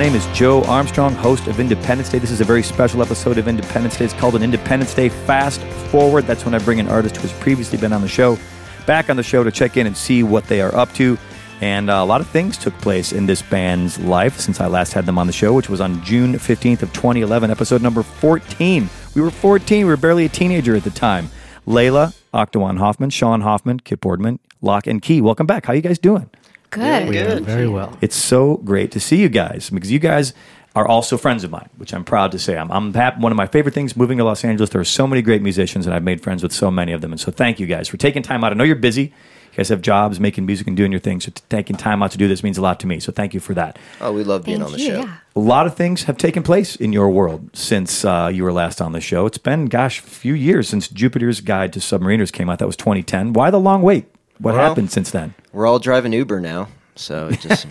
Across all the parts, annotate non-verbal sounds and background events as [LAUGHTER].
My name is Joe Armstrong, host of Independence Day. This is a very special episode of Independence Day. It's called an Independence Day Fast Forward. That's when I bring an artist who has previously been on the show back on the show to check in and see what they are up to. And a lot of things took place in this band's life since I last had them on the show, which was on June 15th of 2011, episode number 14. We were 14. We were barely a teenager at the time. Layla, Octawan Hoffman, Sean Hoffman, Kip Boardman, Loch and Key. Welcome back. How you guys doing? Good. We are very well. It's so great to see you guys because you guys are also friends of mine, which I'm proud to say. I'm, I'm hap- one of my favorite things moving to Los Angeles. There are so many great musicians, and I've made friends with so many of them. And so, thank you guys for taking time out. I know you're busy. You guys have jobs, making music, and doing your thing. So, t- taking time out to do this means a lot to me. So, thank you for that. Oh, we love being Thank on the you. show. Yeah. A lot of things have taken place in your world since uh, you were last on the show. It's been, gosh, a few years since Jupiter's Guide to Submariners came out. That was 2010. Why the long wait? What Well- happened since then? We're all driving Uber now, so it [LAUGHS] just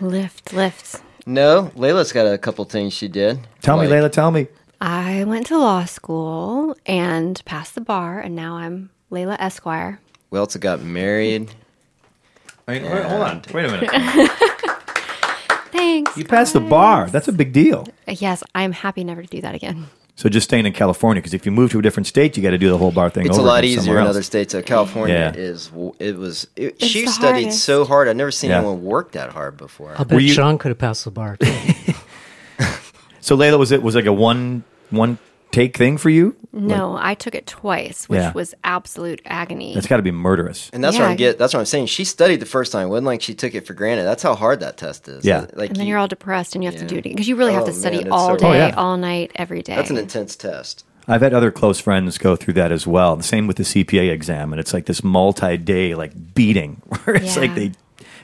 Lyft, Lyft. no. Layla's got a couple things she did. Tell me, Layla, tell me. I went to law school and passed the bar, and now I'm Layla Esquire. We also got married. I mean, wait, hold on. Wait a minute. [LAUGHS] Thanks. You passed the bar. That's a big deal. Yes, I'm happy never to do that again. So just staying in California because if you move to a different state, you got to do the whole bar thing. It's a over lot easier somewhere in else. other states. So California Yeah. is. It was. It, she studied hardest. so hard. I've never seen Yeah. anyone work that hard before. I'll bet you- Sean could have passed the bar. Too. [LAUGHS] So Layla, was it was like a one one take thing for you? No, I took it twice, which Yeah. was absolute agony. That's got to be murderous. And that's Yeah. what I'm get. That's what I'm saying. She studied the first time. It wasn't like she took it for granted. That's how hard that test is. Yeah. Like and then you- you're all depressed and you have Yeah. to do it because you really have Oh, to study man, all so day. Oh, yeah. all night, every day. That's an intense test. I've had other close friends go through that as well. The same with the CPA exam, and it's like this multi-day like beating [LAUGHS] where it's like they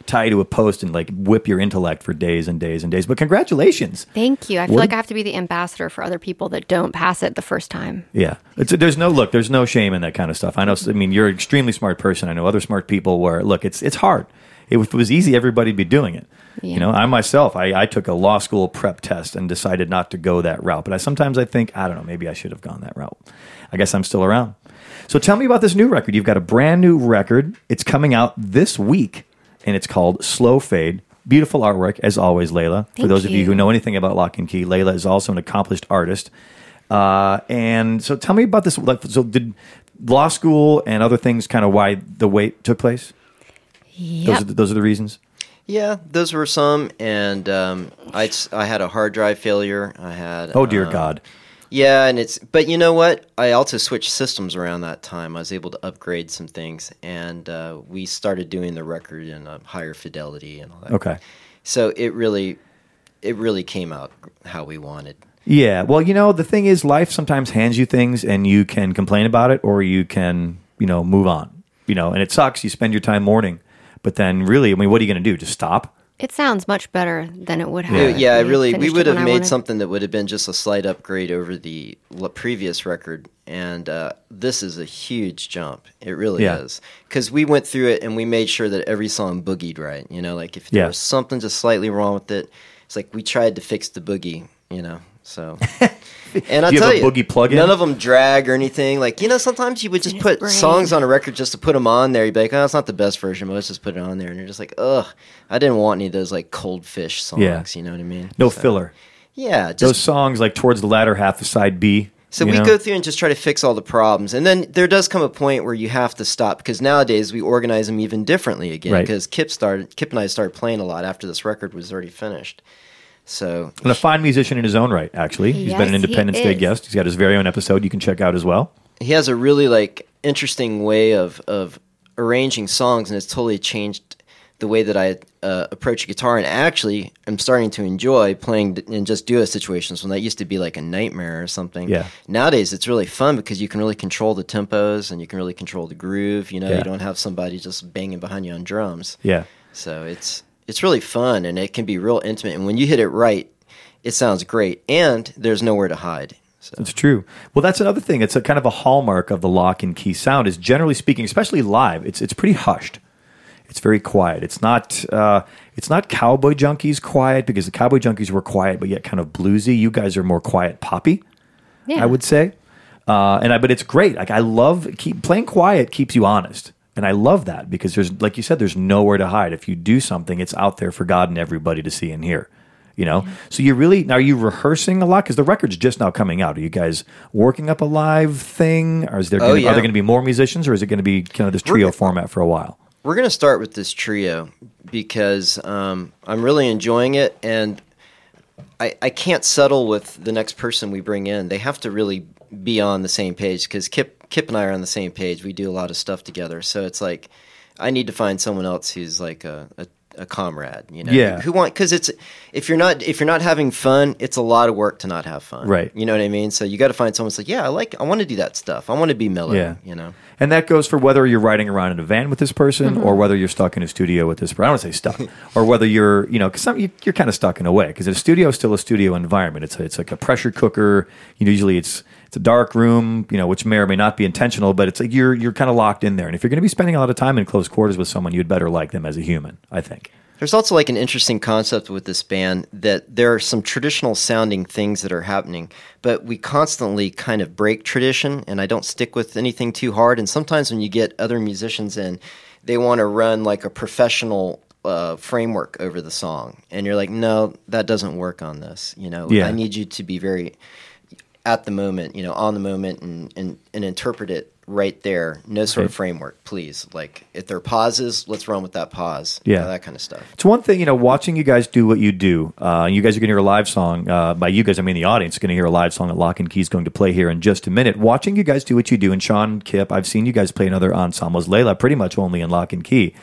tie you to a post and like whip your intellect for days and days and days. But congratulations. Thank you. I feel What like I have to be the ambassador for other people that don't pass it the first time. Yeah, it's there's no look, there's no shame in that kind of stuff. I know. I mean, you're an extremely smart person. I know other smart people where look, it's it's hard. If it was easy, everybody'd be doing it. You know, I myself, I, I took a law school prep test and decided not to go that route. But I sometimes I think I don't know, maybe I should have gone that route. I guess I'm still around. So tell me about this new record. You've got a brand new record. It's coming out this week, and it's called Slow Fade. Beautiful artwork, as always, Layla. For Thank those of you you. who know anything about Loch and Key, Layla is also an accomplished artist. Uh, and so tell me about this. Like, so did law school and other things kind of why the wait took place? Yep. Those, are the, those are the reasons? Yeah, those were some, and um, I I had a hard drive failure. I had. Oh, dear um, God. Yeah, and it's but you know what? I also switched systems around that time. I was able to upgrade some things, and uh, we started doing the record in a higher fidelity and all that. Okay. So it really, it really came out how we wanted. Yeah. Well, you know, the thing is, life sometimes hands you things and you can complain about it or you can, you know, move on. You know, and it sucks. You spend your time mourning. But then really, I mean, what are you going to do? Just stop? It sounds much better than it would have. Yeah, yeah, I really we would have made wanted. something that would have been just a slight upgrade over the previous record, and uh, this is a huge jump. It really Yeah. is because we went through it and we made sure that every song boogied right. You know, like if there Yeah. was something just slightly wrong with it, it's like we tried to fix the boogie. You know, so. [LAUGHS] [LAUGHS] And I Do you tell a you, boogie plug-in? none of them drag or anything. Like you know, sometimes you would just put brain. songs on a record just to put them on there. You'd be like, "Oh, it's not the best version, but let's just put it on there." And you're just like, "Ugh, I didn't want any of those like cold fish songs." Yeah. You know what I mean? No So- filler. yeah, Those songs, like towards the latter half of side B. so we know? go through and just try to fix all the problems, and then there does come a point where you have to stop because nowadays we organize them even differently again. Right. Because Kip started, Kip and I started playing a lot after this record was already finished. So And a fine musician in his own right, actually. He's been an Independence Day guest. He's got his very own episode you can check out as well. he has a really like interesting way of of arranging songs, and it's totally changed the way that I uh, approach guitar. And actually, I'm starting to enjoy playing in just duo situations when that used to be like a nightmare or something. Yeah. Nowadays, it's really fun because you can really control the tempos and you can really control the groove. You know, Yeah. you don't have somebody just banging behind you on drums. Yeah. So it's it's really fun and it can be real intimate. And when you hit it right, it sounds great. And there's nowhere to hide. So It's true. Well, that's another thing. It's a kind of a hallmark of the loch and key sound. Is generally speaking, especially live, it's it's pretty hushed. It's very quiet. It's not uh, it's not cowboy junkies quiet because the cowboy junkies were quiet but yet kind of bluesy. You guys are more quiet poppy, Yeah. I would say. Uh, and I but it's great. Like I love keep playing quiet keeps you honest. And I love that because there's like you said, there's nowhere to hide. If you do something, it's out there for God and everybody to see and hear. You know, so you really are you rehearsing a lot because the record's just now coming out. Are you guys working up a live thing, or is there Oh, gonna, yeah. are there going to be more musicians, or is it going to be kind of this trio format for a while? We're going to start with this trio because um, I'm really enjoying it, and I, I can't settle with the next person we bring in. They have to really be on the same page because Kip Kip and I are on the same page. We do a lot of stuff together, so it's like I need to find someone else who's like a. a a comrade, you know, Yeah. who want because it's if you're not if you're not having fun, it's a lot of work to not have fun, Right. You know what I mean? So you got to find someone who's like, yeah, I like, I want to do that stuff. I want to be Miller, Yeah. you know. And that goes for whether you're riding around in a van with this person mm-hmm. or whether you're stuck in a studio with this person. I don't say stuck, [LAUGHS] or whether you're, you know, because you, you're kind of stuck in a way because a studio is still a studio environment. It's a, it's like a pressure cooker. You know, usually it's it's a dark room, you know, which may or may not be intentional, but it's like you're you're kind of locked in there. And if you're going to be spending a lot of time in close quarters with someone, you'd better like them as a human. I think. There's also like an interesting concept with this band that there are some traditional sounding things that are happening, but we constantly kind of break tradition and I don't stick with anything too hard. And sometimes when you get other musicians in, they want to run like a professional uh, framework over the song. And you're like, no, that doesn't work on this. You know, Yeah. I need you to be very at the moment, you know, on the moment and, and, and interpret it right there. No sort of framework, please. Like if there are pauses, let's run with that pause. Yeah. that kind of stuff. It's one thing, you know, watching you guys do what you do. Uh, you guys are going to hear a live song. Uh, by you guys, I mean the audience is going to hear a live song that Loch and Key is going to play here in just a minute. Watching you guys do what you do, and Sean Kip, I've seen you guys play in other ensembles. Layla, pretty much only in Loch and Key,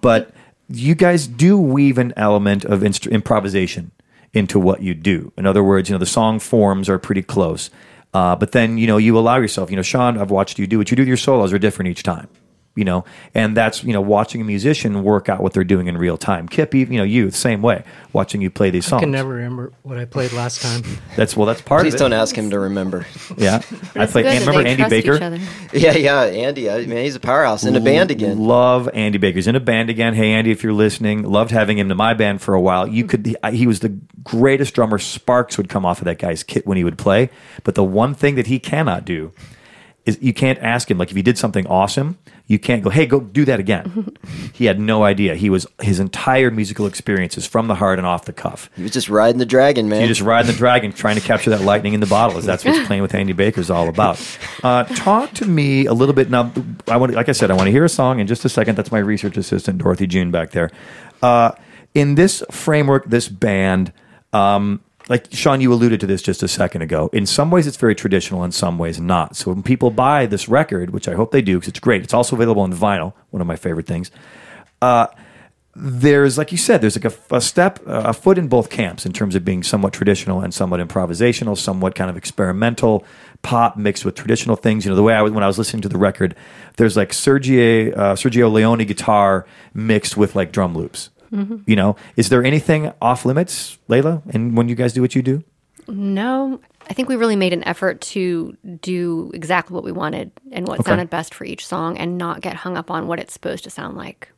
but you guys do weave an element of inst- improvisation into what you do. In other words, you know, the song forms are pretty close, uh, but then you know you allow yourself. You know, Sean, I've watched you do what you do. with Your solos are different each time you know and that's you know watching a musician work out what they're doing in real time. Kip you know you the same way watching you play these songs I can never remember what I played last time. that's well that's part Please of it. Please don't ask him to remember. [LAUGHS] yeah. I It's play good and remember andy baker? [LAUGHS] yeah, yeah, Andy. Uh, I mean, he's a powerhouse in a band again. love andy baker's in a band again. Hey andy if you're listening loved having him to my band for a while. You could he, he was the greatest drummer sparks would come off of that guy's kit when he would play. But the one thing that he cannot do is you can't ask him like if he did something awesome you can't go hey go do that again. [LAUGHS] He had no idea. He was his entire musical experience is from the heart and off the cuff. He was just riding the dragon, man. you just riding the dragon trying to capture that lightning in the bottle is that's what playing with andy baker is all about. Uh, talk to me a little bit now i want like i said i want to hear a song in just a second. That's my research assistant dorothy june back there. Uh, in this framework this band um, like Sean, you alluded to this just a second ago. In some ways, it's very traditional. In some ways, not. So when people buy this record, which I hope they do, because it's great. It's also available on vinyl. One of my favorite things. Uh, there's like you said, there's like a, a step, a foot in both camps in terms of being somewhat traditional and somewhat improvisational, somewhat kind of experimental pop mixed with traditional things. You know, the way I was when I was listening to the record, there's like Sergio uh, Sergio Leone guitar mixed with like drum loops. You know, is there anything off limits, Layla? And when you guys do what you do, No, I think we really made an effort to do exactly what we wanted and what Okay. sounded best for each song and not get hung up on what it's supposed to sound like.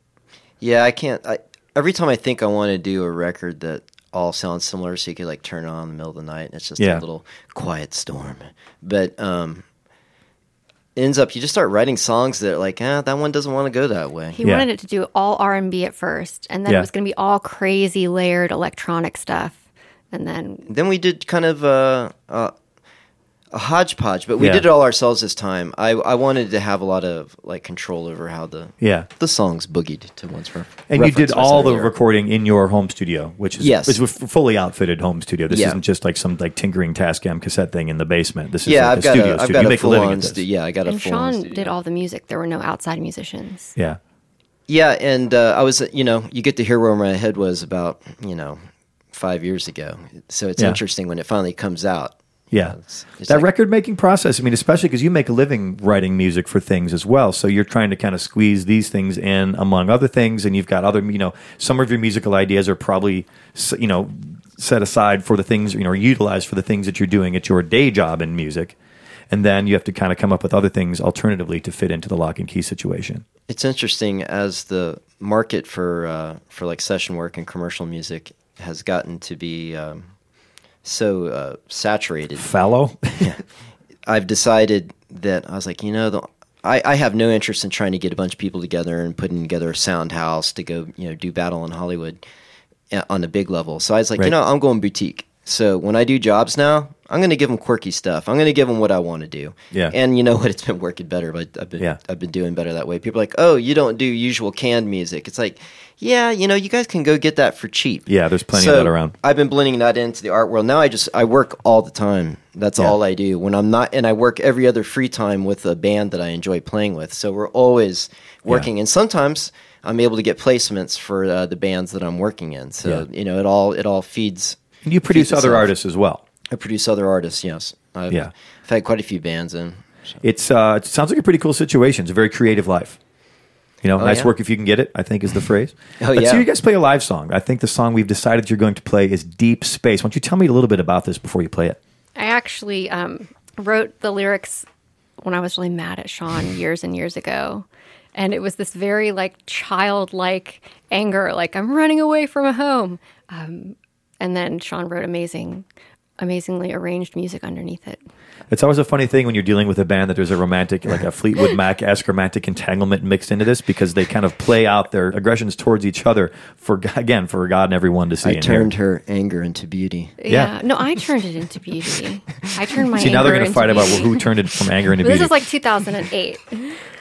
yeah, I can't. I, every time I think I want to do a record that all sounds similar, so you could like turn it on in the middle of the night, and it's just Yeah. a little quiet storm. But um, ends up you just start writing songs that are like, ah, that one doesn't want to go that way. He Yeah. wanted it to do all R&B at first and then Yeah. it was going to be all crazy layered electronic stuff. And then Then we did kind of a, a, a hodgepodge, but we Yeah. did it all ourselves this time. I, I wanted to have a lot of like control over how the yeah. the songs boogied to one's ref- And you did was all the earlier. recording in your home studio, which is Yes. is a fully outfitted home studio. This Yeah. isn't just like some like tinkering Tascam cassette thing in the basement. This is Yeah, like I've a got studio. a, I've studio. got you a make a full living on at this. stu- yeah, I got a and full on Sean studio. did all the music. There were no outside musicians. Yeah. Yeah, and uh, I was, you know, you get to hear where my head was about, you know, five years ago. So it's Yeah. interesting when it finally comes out. Yeah. It's- it's that like- record making process, I mean, especially because you make a living writing music for things as well. So you're trying to kind of squeeze these things in among other things. And you've got other, you know, some of your musical ideas are probably, you know, set aside for the things, you know, or utilized for the things that you're doing at your day job in music. And then you have to kind of come up with other things alternatively to fit into the loch and key situation. It's interesting as the market for uh, for like session work and commercial music has gotten to be um, so uh, saturated. Fallow? [LAUGHS] I've decided that I was like, you know, the, I, I have no interest in trying to get a bunch of people together and putting together a sound house to go, you know, do battle in Hollywood. uh, on a big level. So I was like, Right. you know, I'm going boutique. So when I do jobs now, I'm going to give them quirky stuff. I'm going to give them what I want to do. Yeah. And you know what? It's been working better. But I've been Yeah. I've been doing better that way. People are like, oh, you don't do usual canned music. It's like, yeah, you know, you guys can go get that for cheap. Yeah, there's plenty So of that around. I've been blending that into the art world. Now I just I work all the time. That's Yeah. all I do. When I'm not and I work every other free time with a band that I enjoy playing with. So we're always working and sometimes I'm able to get placements for uh, the bands that I'm working in. So, Yeah. you know, it all it all feeds You produce feeds other itself. artists as well. I produce other artists, yes. I've, Yeah. I've had quite a few bands in. It's uh, it sounds like a pretty cool situation. It's a very creative life. You know, Oh, nice yeah. work if you can get it. I think is the phrase. [LAUGHS] Oh, Let's yeah. hear you guys play a live song. I think the song we've decided you're going to play is "Deep Space." Why don't you tell me a little bit about this before you play it? I actually um, wrote the lyrics when I was really mad at Sean [SIGHS] years and years ago. And it was this very like childlike anger, like I'm running away from a home. Um, and then Sean wrote amazing, amazingly arranged music underneath it. It's always a funny thing when you're dealing with a band that there's a romantic, like a [LAUGHS] Fleetwood Mac esque romantic entanglement mixed into this because they kind of play out their aggressions towards each other for [LAUGHS] again for God and everyone to see. I and hear. turned her anger into beauty. Yeah. No, I turned it into beauty. [LAUGHS] I turned my See, now they're going going to fight about well, who turned it from anger into This beauty. This is like 2008.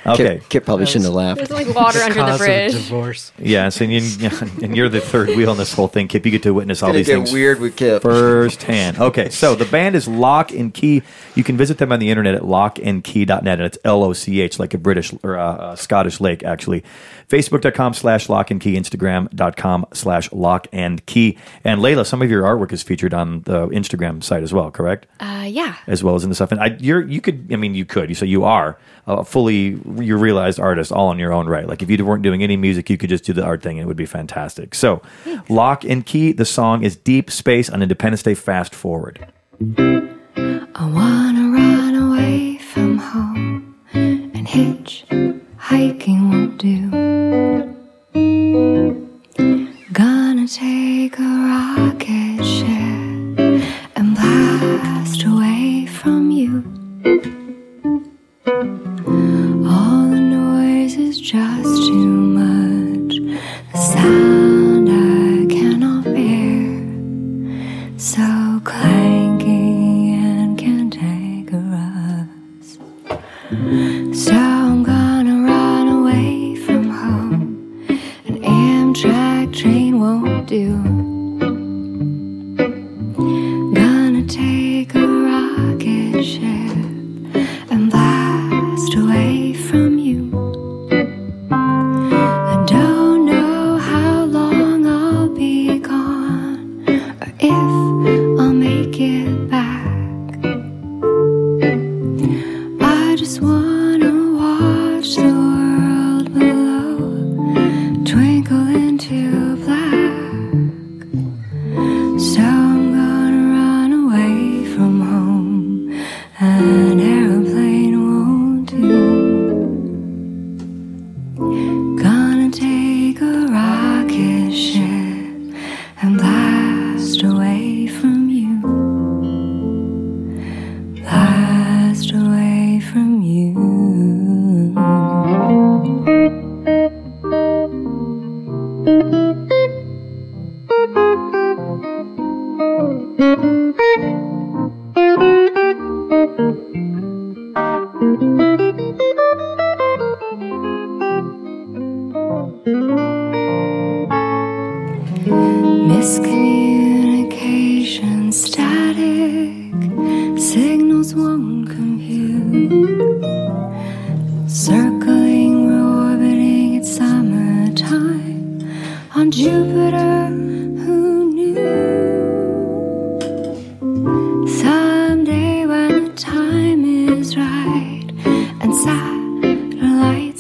Okay, Kip, Kip probably shouldn't have laughed. There's like water under the Cause of bridge. divorce. Yes, So you, [LAUGHS] and you're the third wheel in this whole thing, Kip. You get to witness all Gonna these get things weird with Kip. firsthand. [LAUGHS] Okay, so the band is Loch and Key. You can visit them on the internet at lochandkey.net, and it's L O C H, like a British or uh, uh, Scottish lake, actually. Facebook.com slash loch and key, Instagram.com slash loch and key. And Layla, some of your artwork is featured on the Instagram site as well, correct? Uh, yeah. as well as in the stuff. And I, you're, you could, I mean, you could. You say you are a fully, you realized artist all on your own right. Like if you weren't doing any music, you could just do the art thing, and it would be fantastic. So, Loch and Key. The song is Deep Space on Independence Day. Fast forward. I wanna run away from home and hitch hiking won't do. Gonna take a rocket ship and blast away from you. Just too much. The sound I cannot bear. So clanky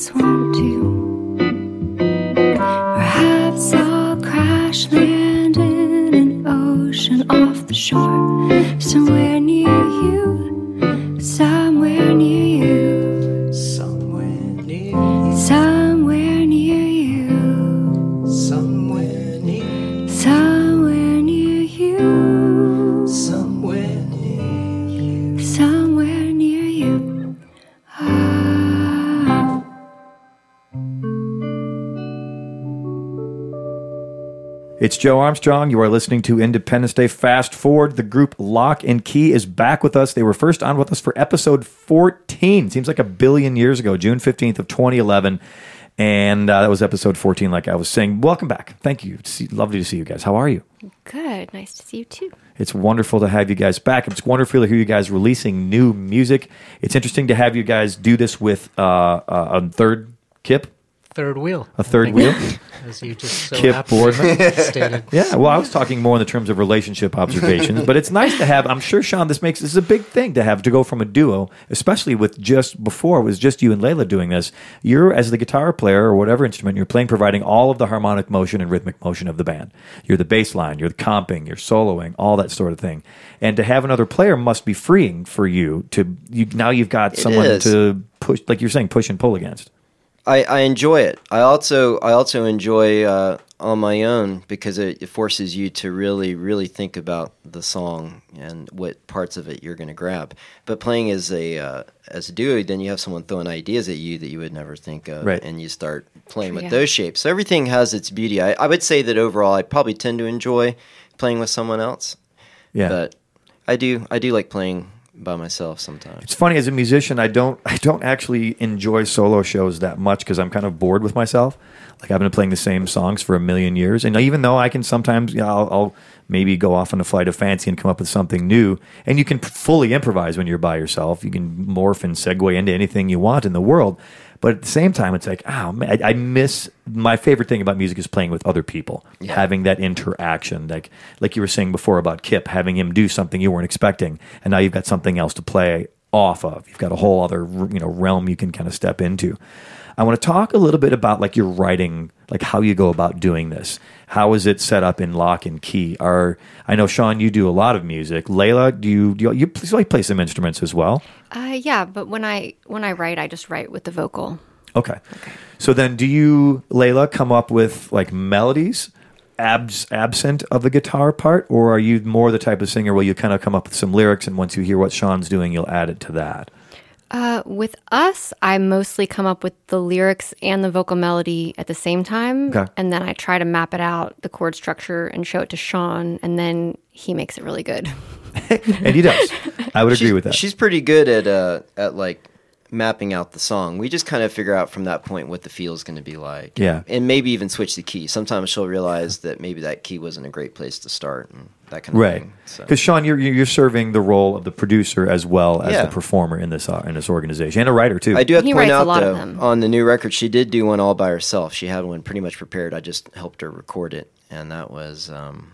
satellites Joe Armstrong. You are listening to Independence Day Fast Forward. The group Loch and Key is back with us. They were first on with us for episode 14. Seems like a billion years ago, June 15th of 2011. And uh, that was episode 14, like I was saying. Welcome back. Thank you. See, lovely to see you guys. How are you? Good. Nice to see you too. It's wonderful to have you guys back. It's wonderful to hear you guys releasing new music. It's interesting to have you guys do this with uh, uh, a third Kip, Third wheel. a third wheel. [LAUGHS] As you just so Kip aptly Boardman. stated. [LAUGHS] Yeah, well, I was talking more in the terms of relationship observations, but it's nice to have. I'm sure, Sean, this makes this is a big thing to have to go from a duo, especially with just before it was just you and Layla doing this. You're as the guitar player or whatever instrument you're playing, providing all of the harmonic motion and rhythmic motion of the band. You're the bass line, you're the comping, you're soloing, all that sort of thing. And to have another player must be freeing for you to you now you've got someone is. to push, like you're saying, push and pull against. I, I enjoy it. I also I also enjoy uh, on my own because it, it forces you to really really think about the song and what parts of it you're going to grab. But playing as a uh, as a duo, then you have someone throwing ideas at you that you would never think of, Right. and you start playing with Yeah. those shapes. So everything has its beauty. I, I would say that overall, I probably tend to enjoy playing with someone else, Yeah. but I do I do like playing by myself sometimes. It's funny as a musician, I don't I don't actually enjoy solo shows that much because I'm kind of bored with myself. Like I've been playing the same songs for a million years, and even though I can sometimes, you know, I'll, I'll maybe go off on a flight of fancy and come up with something new, and you can fully improvise when you're by yourself. You can morph and segue into anything you want in the world. But at the same time, it's like, oh man, I, I miss my favorite thing about music is playing with other people, having that interaction. Like like you were saying before about Kip, having him do something you weren't expecting, and now you've got something else to play off of. You've got a whole other you know realm you can kind of step into. I want to talk a little bit about like your writing, like how you go about doing this. How is it set up in loch and key? Are I know Sean, you do a lot of music. Layla, do you do you, you play, play some instruments as well? Uh, yeah, but when I when I write, I just write with the vocal. Okay. So then, do you, Layla, come up with like melodies abs- absent of the guitar part, or are you more the type of singer where you kind of come up with some lyrics, and once you hear what Sean's doing, you'll add it to that? Uh, with us, I mostly come up with the lyrics and the vocal melody at the same time, Okay. and then I try to map it out, the chord structure, and show it to Sean, and then he makes it really good. [LAUGHS] And he does. I would agree with that. She's pretty good at uh at like mapping out the song. We just kind of figure out from that point what the feel is going to be like. Yeah. and maybe even switch the key. Sometimes she'll realize that maybe that key wasn't a great place to start, and that kind of Right, thing. So. because Sean, you're you're serving the role of the producer as well as Yeah. the performer in this uh, in this organization and a writer too. I do have He to point out lot though, on the new record, she did do one all by herself. She had one pretty much prepared. I just helped her record it, and that was um,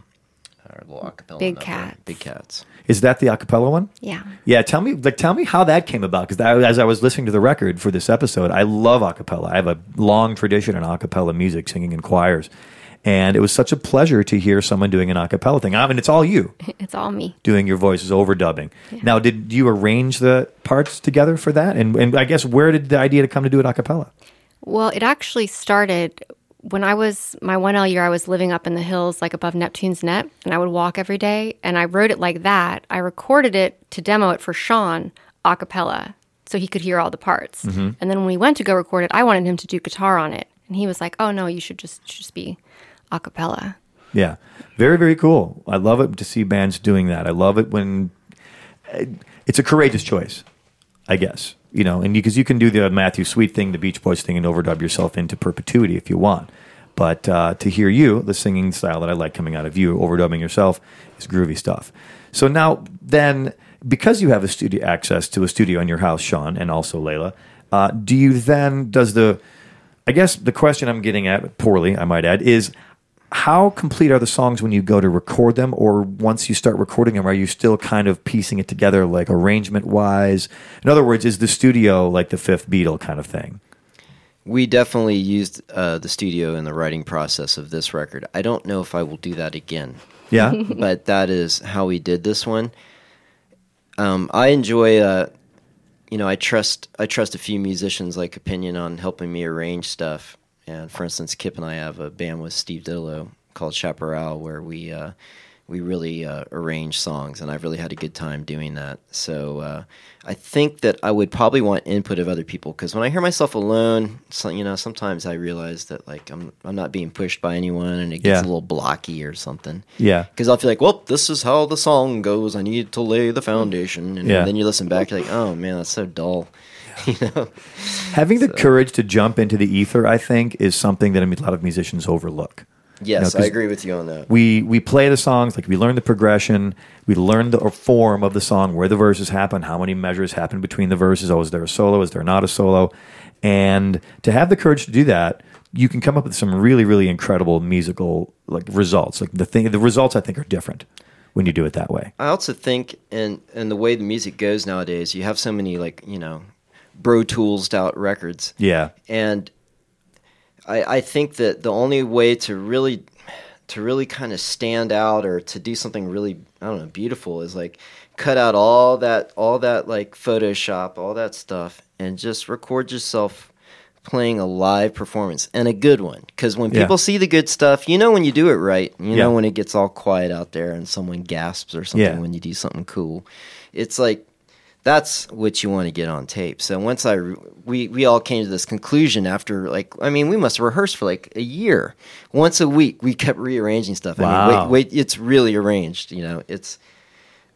our little acapella. Big Cats. Big cats. Is that the acapella one? Yeah. Yeah, tell me, like, tell me how that came about. Because as I was listening to the record for this episode, I love acapella. I have a long tradition in acapella music, singing in choirs, and it was such a pleasure to hear someone doing an acapella thing. I mean, it's all you [LAUGHS] It's all me. doing your voices, overdubbing. Now, did you arrange the parts together for that? And and I guess where did the idea to come to do it acapella? Well, it actually started when I was my 1L year. I was living up in the hills, like above Neptune's Net, and I would walk every day. And I wrote it like that. I recorded it to demo it for Sean a cappella so he could hear all the parts. Mm-hmm. And then when we went to go record it, I wanted him to do guitar on it. And he was like, oh, no, you should just, just be a cappella. Yeah, very very cool. I love it to see bands doing that. I love it when it's a courageous choice, I guess. You know, and because you can do the Matthew Sweet thing, the Beach Boys thing, and overdub yourself into perpetuity if you want. But uh, to hear you, the singing style that I like coming out of you, overdubbing yourself, is groovy stuff. So now, then, because you have a studio access to a studio in your house, Sean, and also Layla, uh, do you then does the I guess the question I'm getting at, poorly, I might add, is how complete are the songs when you go to record them, or once you start recording them, are you still kind of piecing it together, like arrangement wise? In other words, is the studio like the fifth Beatle kind of thing? We definitely used uh, the studio in the writing process of this record. I don't know if I will do that again, Yeah, [LAUGHS] but that is how we did this one. Um, I enjoy, uh, you know, I trust I trust a few musicians like Opinion on helping me arrange stuff. And for instance, Kip and I have a band with Steve Dillo called Chaparral, where we uh, we really uh, arrange songs, and I've really had a good time doing that. So uh, I think that I would probably want input of other people because when I hear myself alone, so, you know, sometimes I realize that like I'm I'm not being pushed by anyone, and it gets Yeah. a little blocky or something. Yeah. Because I'll feel like, well, this is how the song goes. I need to lay the foundation, and Yeah. then you listen back, you're like, oh man, that's so dull. [LAUGHS] you know. Having the courage to jump into the ether, I think, is something that a lot of musicians overlook. Yes, No, I 'cause agree with you on that. we we play the songs like we learn the progression we learn the form of the song where the verses happen how many measures happen between the verses oh is there a solo is there not a solo and to have the courage to do that you can come up with some really really incredible musical like results like the thing the results i think are different when you do it that way I also think, in in the way the music goes nowadays, you have so many like you know, Pro Tools out records, yeah and I I think that the only way to really to really kind of stand out or to do something really I don't know beautiful is like cut out all that all that like Photoshop, all that stuff, and just record yourself playing a live performance and a good one. Because when Yeah. people see the good stuff, you know when you do it right. You Yeah. know when it gets all quiet out there and someone gasps or something Yeah. when you do something cool. It's like that's what you want to get on tape. So once I we we all came to this conclusion after like I mean we must have rehearsed for like a year. Once a week we kept rearranging stuff. I Wow. mean wait wait it's really arranged, you know. It's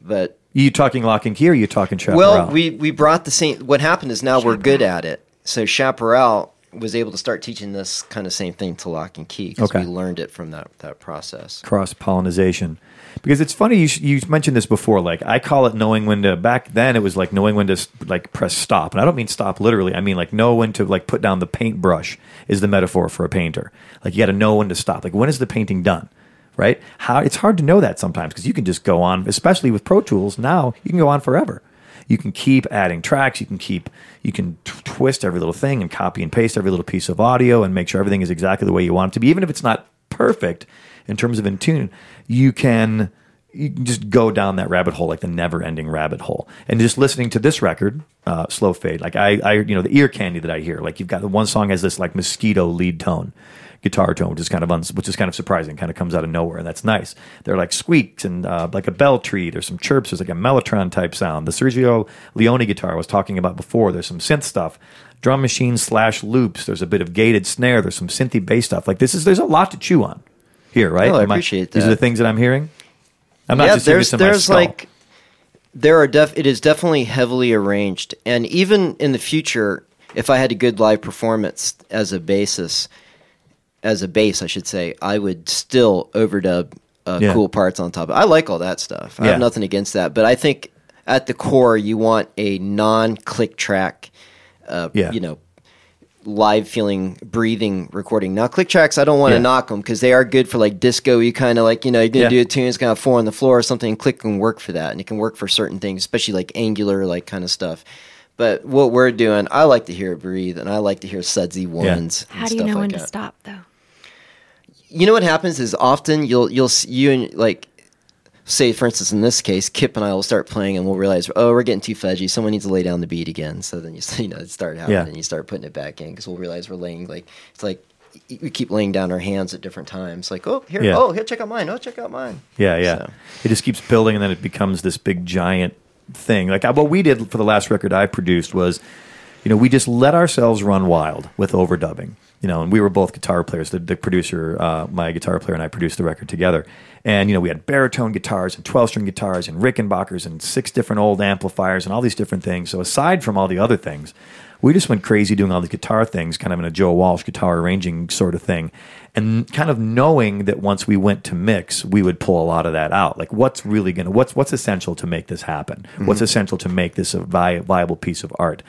but are you talking loch and key or are you talking chaparral well, we we brought the same. What happened is now we're good at it. So Chaparral was able to start teaching this kind of same thing to Loch and Key because Okay. we learned it from that that process. cross pollination. Because it's funny you, sh- you mentioned this before. Like I call it knowing when to. Back then, it was like knowing when to like press stop, and I don't mean stop literally. I mean like know when to like put down the paintbrush is the metaphor for a painter. Like you got to know when to stop. Like when is the painting done? Right? How it's hard to know that sometimes because you can just go on, especially with Pro Tools. Now you can go on forever. You can keep adding tracks. You can keep you can t- twist every little thing and copy and paste every little piece of audio and make sure everything is exactly the way you want it to be, even if it's not perfect in terms of in tune. You can you can just go down that rabbit hole like the never ending rabbit hole. And just listening to this record, uh, Slow Fade, like I, I, you know, the ear candy that I hear, like you've got the one song has this like mosquito lead tone, guitar tone, which is kind of uns- which is kind of surprising, kind of comes out of nowhere, and that's nice. There are like squeaks and uh, like a bell tree. There's some chirps. There's like a mellotron type sound. The Sergio Leone guitar I was talking about before. There's some synth stuff. Drum machine slash loops. There's a bit of gated snare. There's some synthy bass stuff. Like this is there's a lot to chew on here, right? Oh, I Am appreciate These are the things that I'm hearing. I'm not yeah, just there's this in my there's like there are def it is definitely heavily arranged, and even in the future, if I had a good live performance as a basis, as a bass, I should say, I would still overdub uh, Yeah. cool parts on top. of it. I like all that stuff. I Yeah. have nothing against that, but I think at the core, you want a non-click track. Uh, Yeah. you know, live feeling breathing recording now click tracks i don't want to Yeah. knock them because they are good for like disco you kind of like you know you're gonna Yeah. do a tune it's gonna have four on the floor or something and click can work for that and it can work for certain things especially like angular like kind of stuff but what we're doing i like to hear it breathe and i like to hear sudsy ones and How do you know like when to stop though? you know what happens is often you'll you'll s- you and like say for instance in this case kip and i will start playing and we'll realize oh we're getting too fudgy someone needs to lay down the beat again so then you [LAUGHS] you know it start happening Yeah. and you start putting it back in because we'll realize we're laying like it's like we keep laying down our hands at different times like oh here Yeah. oh here check out mine oh check out mine Yeah, yeah. So- It just keeps building, and then it becomes this big giant thing. Like what we did for the last record I produced was, you know, we just let ourselves run wild with overdubbing. You know, and we were both guitar players. The, the producer, uh, my guitar player, and I produced the record together. And you know, we had baritone guitars and twelve string guitars and Rickenbackers and six different old amplifiers and all these different things. So aside from all the other things, we just went crazy doing all these guitar things, kind of in a Joe Walsh guitar arranging sort of thing, and kind of knowing that once we went to mix, we would pull a lot of that out. Like, what's really gonna, what's what's essential to make this happen? What's essential to make this a vi- viable piece of art?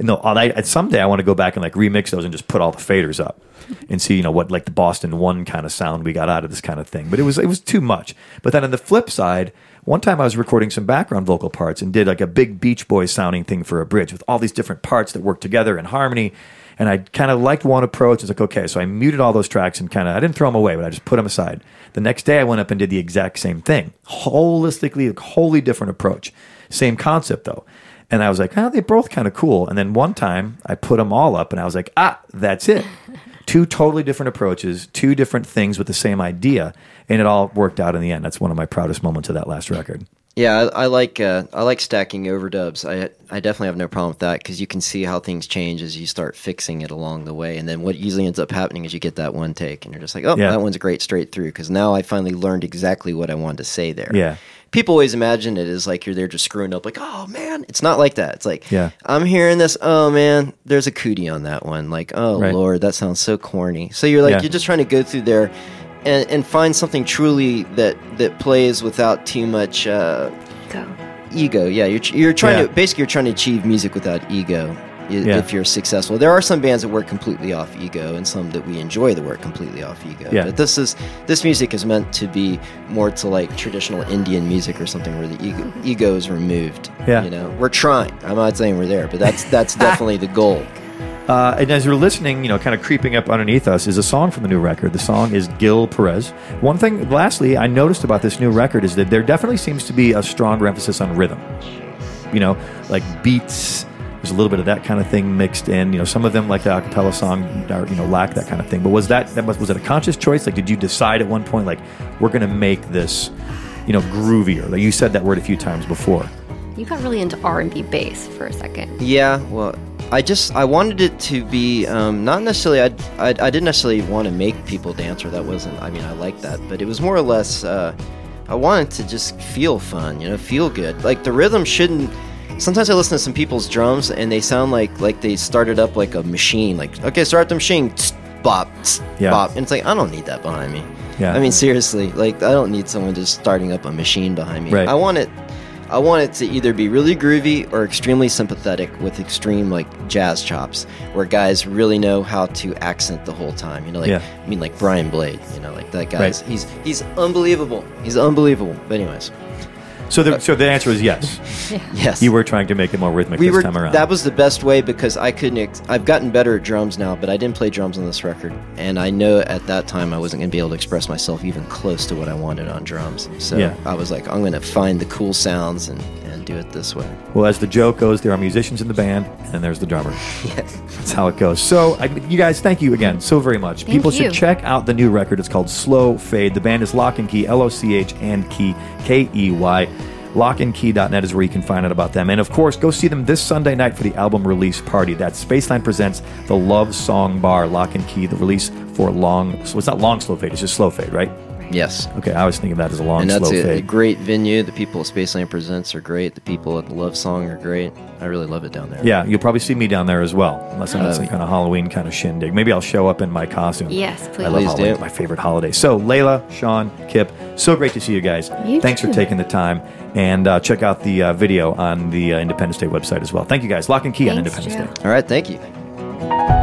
And no, uh, I, I- someday I want to go back and like remix those and just put all the faders up and see, you know, what like the Boston One kind of sound we got out of this kind of thing. But it was it was too much. But then on the flip side, one time I was recording some background vocal parts and did like a big Beach Boys sounding thing for a bridge with all these different parts that work together in harmony. And I kind of liked one approach. It's like, okay, so I muted all those tracks and kind of, I didn't throw them away, but I just put them aside. The next day I went up and did the exact same thing. Holistically, a wholly different approach. Same concept though. And I was like, oh, they're both kind of cool. And then one time I put them all up and I was like, ah, that's it. [LAUGHS] two totally different approaches, two different things with the same idea. and it all worked out in the end. That's one of my proudest moments of that last record. Yeah, I, I like uh, I like stacking overdubs. I I definitely have no problem with that because you can see how things change as you start fixing it along the way. And then what usually ends up happening is you get that one take, and you're just like, oh, Yeah. that one's great straight through. Because now I finally learned exactly what I wanted to say there. Yeah. People always imagine it as like you're there just screwing up, like, oh man, it's not like that. It's like, Yeah. I'm hearing this. Oh man, there's a cootie on that one. Like, oh Right. lord, that sounds so corny. So you're like, Yeah. you're just trying to go through there. And, and find something truly that, that plays without too much uh, Go. ego. Yeah, you're you're trying Yeah. to basically you're trying to achieve music without ego. Yeah. If you're successful, there are some bands that work completely off ego, and some that we enjoy that work completely off ego. Yeah. But this is this music is meant to be more to like traditional Indian music or something where the ego, ego is removed. Yeah. you know, we're trying. I'm not saying we're there, but that's that's [LAUGHS] definitely the goal. Uh, and as you're listening, you know, kind of creeping up underneath us is a song from the new record. The song is Gil Perez. One thing, lastly, I noticed about this new record is that there definitely seems to be a stronger emphasis on rhythm. You know, like beats. There's a little bit of that kind of thing mixed in. You know, some of them, like the acapella song, are, you know, lack that kind of thing. But was that, that was, was it a conscious choice? Like, did you decide at one point, like, we're going to make this, you know, groovier? Like you said that word a few times before. You got really into R and B bass for a second. Yeah, well, I just I wanted it to be um, not necessarily I, I I didn't necessarily want to make people dance or that wasn't I mean I like that but it was more or less uh, I wanted to just feel fun you know feel good like the rhythm shouldn't. Sometimes I listen to some people's drums and they sound like like they started up like a machine like okay start the machine tsk, bop tsk, Yeah. bop and it's like I don't need that behind me. Yeah. I mean seriously like I don't need someone just starting up a machine behind me. Right. I want it I want it to either be really groovy or extremely sympathetic with extreme like jazz chops, where guys really know how to accent the whole time. You know, like Yeah. I mean, like Brian Blade. You know, like that guy's Right. he's he's unbelievable. He's unbelievable. But anyways, So the, uh, so the answer is [LAUGHS] yes. yes, You were trying to make it more rhythmic we this were time around. that was the best way because I couldn't. Ex- I've gotten better at drums now, but I didn't play drums on this record, and I know at that time I wasn't going to be able to express myself even close to what I wanted on drums. So Yeah. I was like, I'm going to find the cool sounds and and do it this way. Well, as the joke goes, there are musicians in the band, and there's the drummer. [LAUGHS] Yes. That's how it goes. So, I, you guys, thank you again so very much. Thank People you. should check out the new record. It's called Slow Fade. The band is Loch and Key, L O C H and Key, K E Y. Lochandkey.net is where you can find out about them. And of course, go see them this Sunday night for the album release party. That's Spaceland Presents the Love Song Bar, Loch and Key, the release for long. So it's not long slow fade, it's just slow fade, right? Yes. Okay, I was thinking of that as a long and that's slow a, a great venue. The people at Spaceland Presents are great. The people at Love Song are great. I really love it down there. Yeah, you'll probably see me down there as well, unless I'm at Uh, some kind of Halloween kind of shindig. Maybe I'll show up in my costume. Yes, please. I love Please Halloween. do. It's my favorite holiday. So, Layla, Sean, Kip, so great to see you guys. You Thanks too. for taking the time. And uh, check out the uh, video on the uh, Independence Day website as well. Thank you guys. Loch and Key on Thanks, Independence Joe. Day. All right. Thank you.